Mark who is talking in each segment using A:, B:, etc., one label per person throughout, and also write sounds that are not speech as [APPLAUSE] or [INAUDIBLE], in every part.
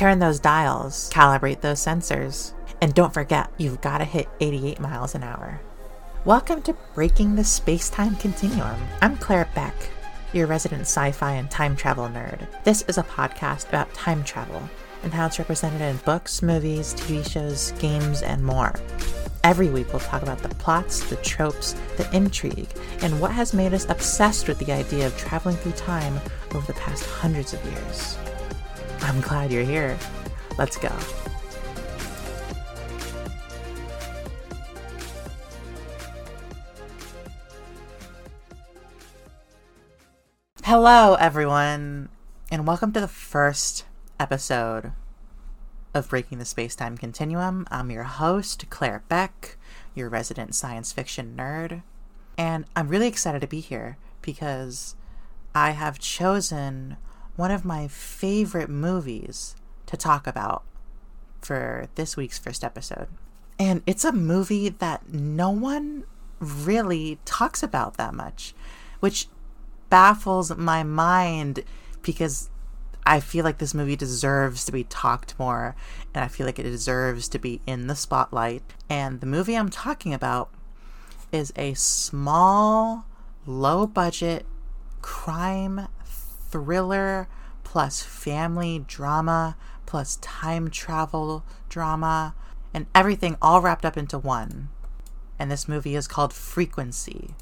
A: Turn those dials, calibrate those sensors, and don't forget, you've got to hit 88 miles an hour. Welcome to Breaking the Space Time Continuum. I'm Claire Beck, your resident sci fi and time travel nerd. This is a podcast about time travel and how it's represented in books, movies, TV shows, games, and more. Every week, we'll talk about the plots, the tropes, the intrigue, and what has made us obsessed with the idea of traveling through time over the past hundreds of years. I'm glad you're here. Let's go. Hello, everyone, and welcome to the first episode of Breaking the Space Time Continuum. I'm your host, Claire Beck, your resident science fiction nerd, and I'm really excited to be here because I have chosen one of my favorite movies to talk about for this week's first episode. And it's a movie that no one really talks about that much, which baffles my mind because I feel like this movie deserves to be talked more and I feel like it deserves to be in the spotlight. And the movie I'm talking about is a small, low budget crime thriller plus family drama plus time travel drama and everything all wrapped up into one. And this movie is called Frequency.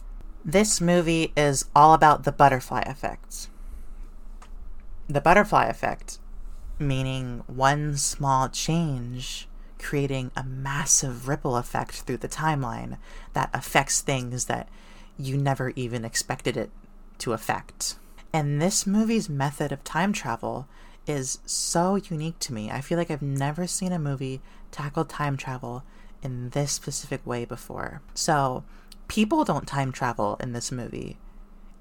A: This movie is all about the butterfly effect. The butterfly effect, meaning one small change creating a massive ripple effect through the timeline that affects things that you never even expected it to affect. And this movie's method of time travel is so unique to me. I feel like I've never seen a movie tackle time travel in this specific way before. So, people don't time travel in this movie.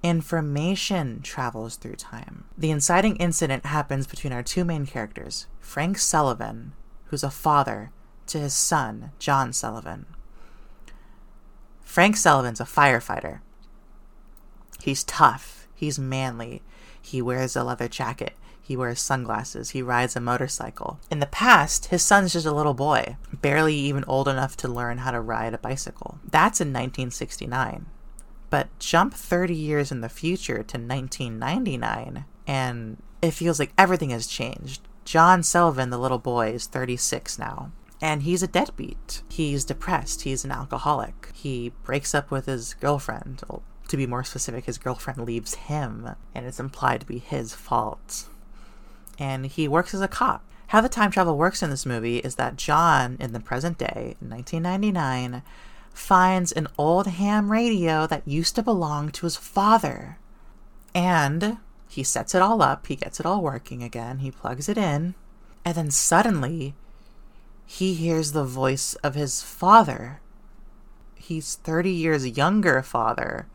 A: Information travels through time. The inciting incident happens between our two main characters Frank Sullivan, who's a father, to his son, John Sullivan. Frank Sullivan's a firefighter. He's tough, he's manly, he wears a leather jacket, he wears sunglasses. He rides a motorcycle. In the past, his son's just a little boy, barely even old enough to learn how to ride a bicycle. That's in 1969. But jump 30 years in the future to 1999, and it feels like everything has changed. John Sullivan, the little boy, is 36 now. And he's a deadbeat. He's depressed. He's an alcoholic. He breaks up with his girlfriend. To be more specific, his girlfriend leaves him, and it's implied to be his fault and he works as a cop. How the time travel works in this movie is that John, in the present day, 1999, finds an old ham radio that used to belong to his father. And he sets it all up, he gets it all working again, he plugs it in, and then suddenly he hears the voice of his father. He's 30 years younger father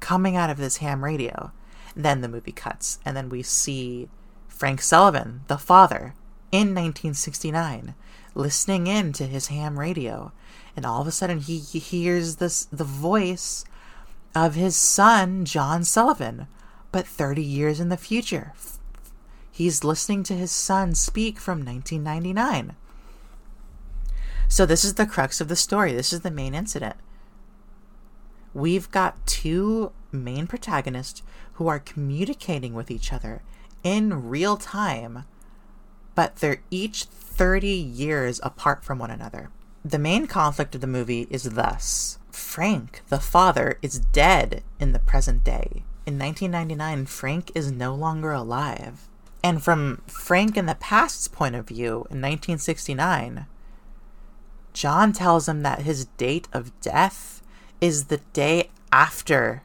A: coming out of this ham radio. Then the movie cuts, and then we see Frank Sullivan, the father, in 1969, listening in to his ham radio, and all of a sudden he hears this the voice of his son John Sullivan, but 30 years in the future. He's listening to his son speak from 1999. So this is the crux of the story. This is the main incident. We've got two main protagonists who are communicating with each other in real time, but they're each 30 years apart from one another. The main conflict of the movie is thus Frank, the father, is dead in the present day. In 1999, Frank is no longer alive. And from Frank in the past's point of view, in 1969, John tells him that his date of death is the day after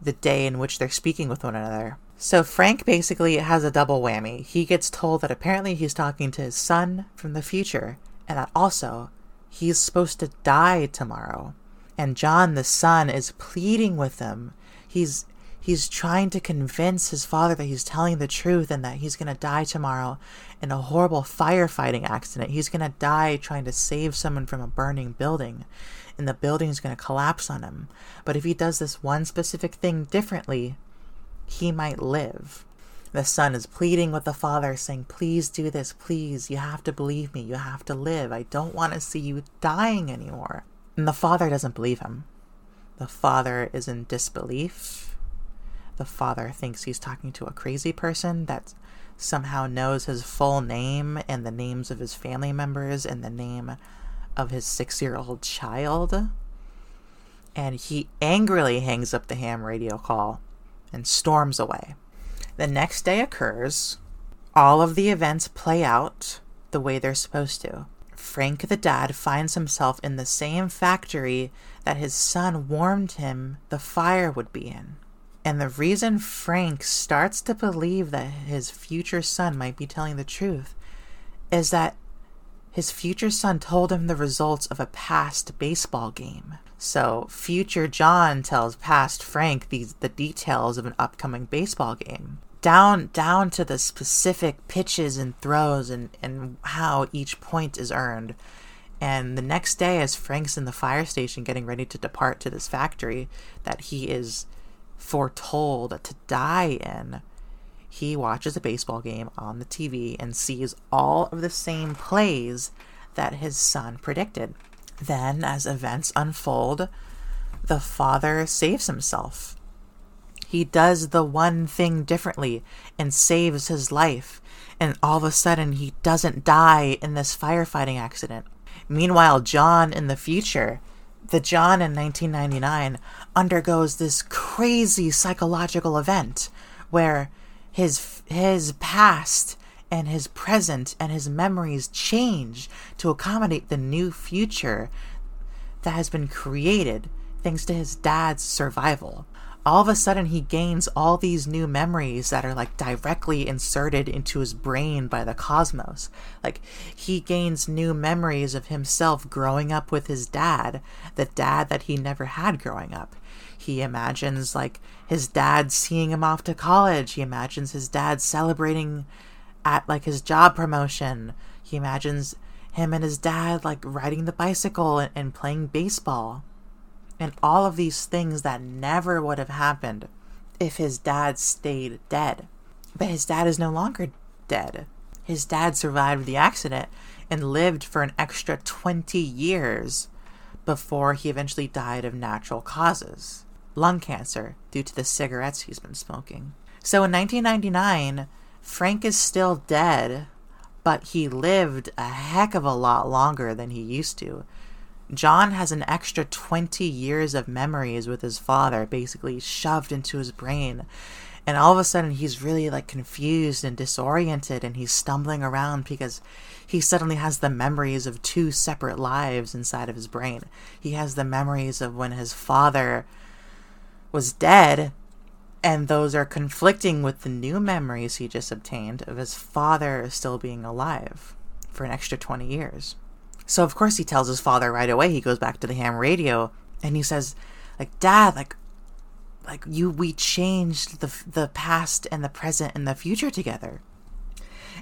A: the day in which they're speaking with one another. So Frank basically has a double whammy. He gets told that apparently he's talking to his son from the future, and that also he's supposed to die tomorrow. And John, the son, is pleading with him. He's he's trying to convince his father that he's telling the truth and that he's gonna die tomorrow in a horrible firefighting accident. He's gonna die trying to save someone from a burning building, and the building's gonna collapse on him. But if he does this one specific thing differently, he might live. The son is pleading with the father, saying, Please do this, please. You have to believe me. You have to live. I don't want to see you dying anymore. And the father doesn't believe him. The father is in disbelief. The father thinks he's talking to a crazy person that somehow knows his full name and the names of his family members and the name of his six year old child. And he angrily hangs up the ham radio call and storms away. The next day occurs. All of the events play out the way they're supposed to. Frank the dad finds himself in the same factory that his son warned him the fire would be in. And the reason Frank starts to believe that his future son might be telling the truth is that his future son told him the results of a past baseball game. So, future John tells past Frank these the details of an upcoming baseball game. Down down to the specific pitches and throws and, and how each point is earned. And the next day, as Frank's in the fire station getting ready to depart to this factory that he is foretold to die in, he watches a baseball game on the TV and sees all of the same plays that his son predicted. Then, as events unfold, the father saves himself. He does the one thing differently and saves his life, and all of a sudden he doesn't die in this firefighting accident. Meanwhile, John in the future, the John in 1999, undergoes this crazy psychological event where his his past and his present and his memories change to accommodate the new future that has been created thanks to his dad's survival all of a sudden he gains all these new memories that are like directly inserted into his brain by the cosmos. Like he gains new memories of himself growing up with his dad, the dad that he never had growing up. He imagines like his dad seeing him off to college. He imagines his dad celebrating at like his job promotion. He imagines him and his dad like riding the bicycle and, and playing baseball and all of these things that never would have happened if his dad stayed dead. But his dad is no longer dead. His dad survived the accident and lived for an extra 20 years before he eventually died of natural causes lung cancer due to the cigarettes he's been smoking. So in 1999, Frank is still dead, but he lived a heck of a lot longer than he used to. John has an extra 20 years of memories with his father basically shoved into his brain. And all of a sudden, he's really like confused and disoriented, and he's stumbling around because he suddenly has the memories of two separate lives inside of his brain. He has the memories of when his father was dead, and those are conflicting with the new memories he just obtained of his father still being alive for an extra 20 years. So of course he tells his father right away. He goes back to the ham radio and he says, like, Dad, like, like you, we changed the the past and the present and the future together.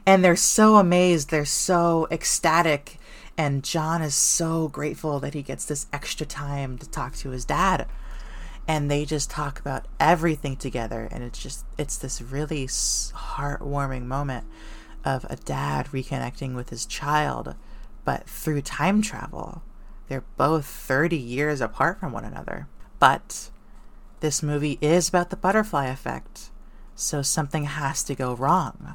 A: And they're so amazed. They're so ecstatic. And John is so grateful that he gets this extra time to talk to his dad. And they just talk about everything together. And it's just, it's this really heartwarming moment of a dad reconnecting with his child but through time travel. They're both 30 years apart from one another. But this movie is about the butterfly effect, so something has to go wrong.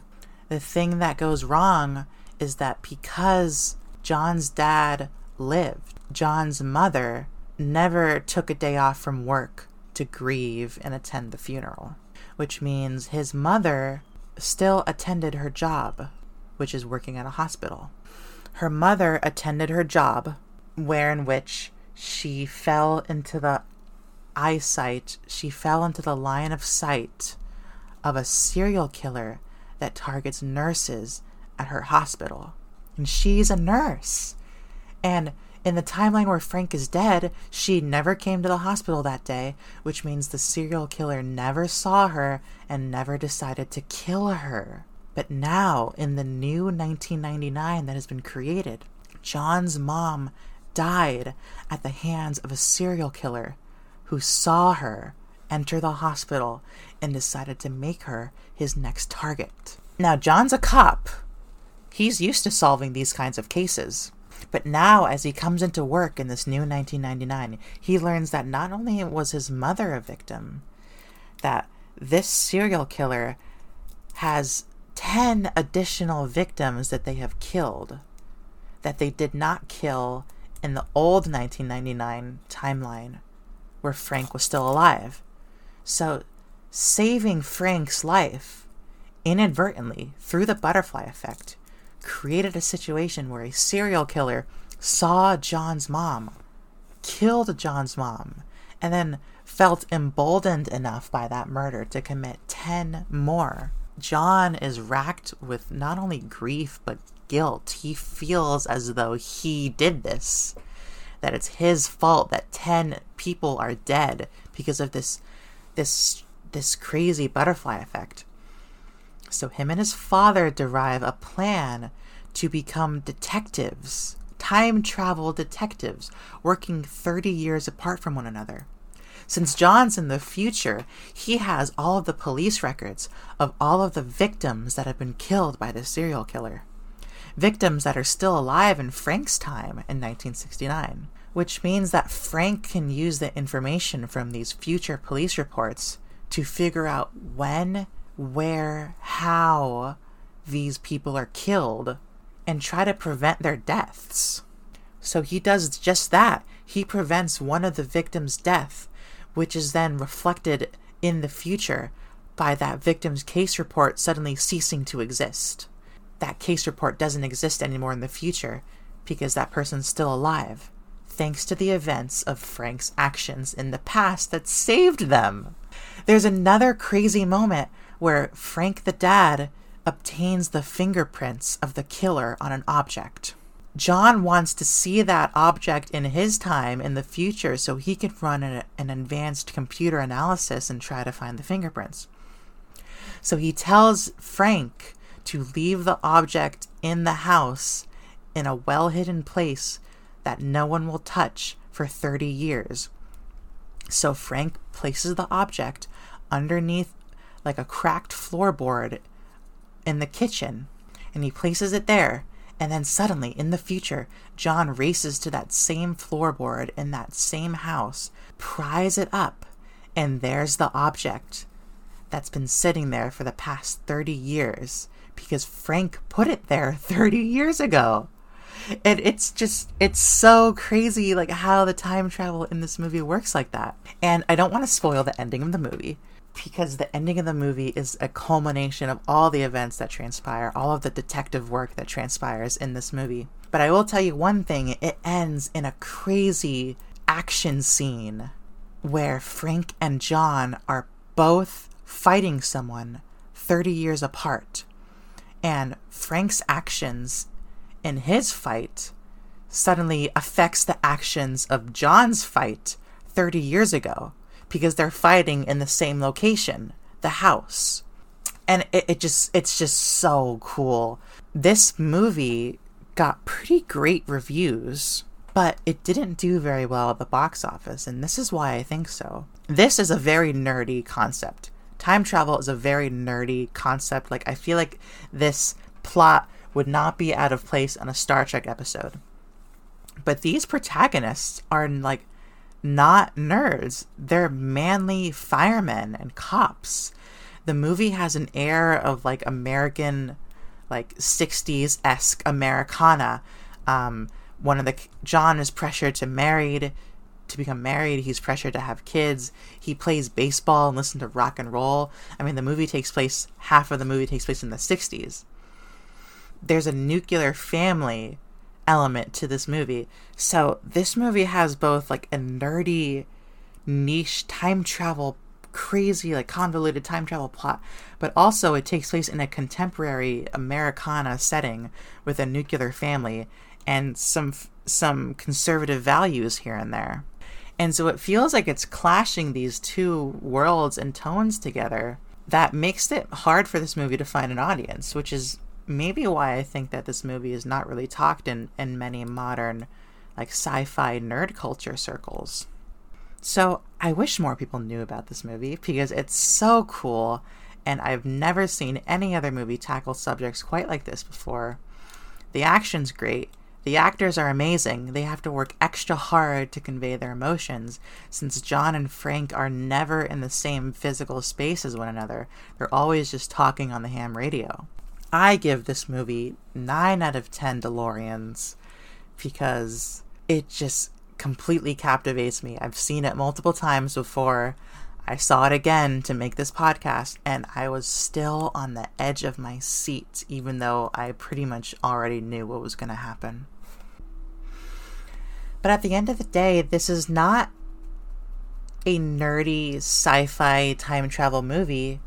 A: The thing that goes wrong is that because John's dad lived, John's mother never took a day off from work to grieve and attend the funeral, which means his mother still attended her job, which is working at a hospital. Her mother attended her job, where in which she fell into the eyesight, she fell into the line of sight of a serial killer that targets nurses at her hospital. And she's a nurse. And in the timeline where Frank is dead, she never came to the hospital that day, which means the serial killer never saw her and never decided to kill her. But now, in the new 1999 that has been created, John's mom died at the hands of a serial killer who saw her enter the hospital and decided to make her his next target. Now, John's a cop. He's used to solving these kinds of cases. But now, as he comes into work in this new 1999, he learns that not only was his mother a victim, that this serial killer has 10 additional victims that they have killed that they did not kill in the old 1999 timeline where Frank was still alive. So, saving Frank's life inadvertently through the butterfly effect created a situation where a serial killer saw John's mom, killed John's mom, and then felt emboldened enough by that murder to commit 10 more. John is racked with not only grief but guilt. He feels as though he did this, that it's his fault that 10 people are dead because of this this this crazy butterfly effect. So him and his father derive a plan to become detectives, time travel detectives, working 30 years apart from one another. Since John's in the future, he has all of the police records of all of the victims that have been killed by the serial killer. Victims that are still alive in Frank's time in 1969, which means that Frank can use the information from these future police reports to figure out when, where, how these people are killed and try to prevent their deaths. So he does just that. He prevents one of the victims' death which is then reflected in the future by that victim's case report suddenly ceasing to exist. That case report doesn't exist anymore in the future because that person's still alive, thanks to the events of Frank's actions in the past that saved them. There's another crazy moment where Frank the dad obtains the fingerprints of the killer on an object. John wants to see that object in his time in the future so he can run an, an, advanced computer analysis and try to find the fingerprints. So he tells Frank to leave the object in the house in a well hidden place that no one will touch for 30 years. So Frank places the object underneath like a cracked floorboard in the kitchen and he places it there and then suddenly, in the future, John races to that same floorboard in that same house, pries it up, and there's the object that's been sitting there for the past 30 years because Frank put it there [LAUGHS] 30 years ago. And it's just, it's so crazy, like how the time travel in this movie works like that. And I don't want to spoil the ending of the movie because the ending of the movie is a culmination of all the events that transpire, all of the detective work that transpires in this movie. But I will tell you one thing it ends in a crazy action scene where Frank and John are both fighting someone 30 years apart. And Frank's actions in his fight suddenly affects the actions of John's fight 30 years ago because they're fighting in the same location, the house. And it, it just it's just so cool. This movie got pretty great reviews, but it didn't do very well at the box office, and this is why I think so. This is a very nerdy concept. Time travel is a very nerdy concept. Like I feel like this plot would not be out of place on a Star Trek episode. But these protagonists are in like not nerds. They're manly firemen and cops. The movie has an air of like American, like 60s esque Americana. Um, one of the John is pressured to married to become married. He's pressured to have kids. He plays baseball and listen to rock and roll. I mean, the movie takes place half of the movie takes place in the 60s. There's a nuclear family element to this movie. So this movie has both like a nerdy niche time travel crazy like convoluted time travel plot, but also it takes place in a contemporary Americana setting with a nuclear family and some some conservative values here and there. And so it feels like it's clashing these two worlds and tones together that makes it hard for this movie to find an audience, which is maybe why I think that this movie is not really talked in, in many modern like sci-fi nerd culture circles. So I wish more people knew about this movie because it's so cool and I've never seen any other movie tackle subjects quite like this before. The action's great. The actors are amazing. They have to work extra hard to convey their emotions, since John and Frank are never in the same physical space as one another. They're always just talking on the ham radio. I give this movie 9 out of 10 DeLoreans because it just completely captivates me. I've seen it multiple times before. I saw it again to make this podcast, and I was still on the edge of my seat, even though I pretty much already knew what was going to happen. But at the end of the day, this is not a nerdy sci fi time travel movie,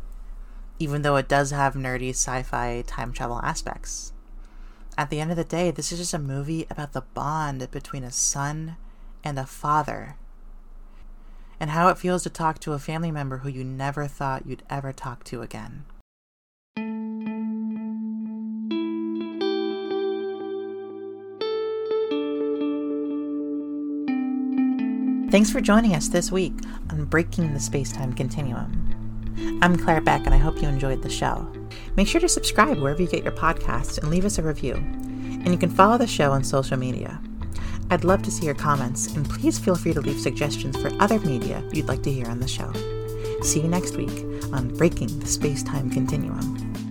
A: even though it does have nerdy sci fi time travel aspects. At the end of the day, this is just a movie about the bond between a son and a father and how it feels to talk to a family member who you never thought you'd ever talk to again. Thanks for joining us this week on Breaking the Space Time Continuum. I'm Claire Beck, and I hope you enjoyed the show. Make sure to subscribe wherever you get your podcasts and leave us a review. And you can follow the show on social media. I'd love to see your comments, and please feel free to leave suggestions for other media you'd like to hear on the show. See you next week on Breaking the Space Time Continuum.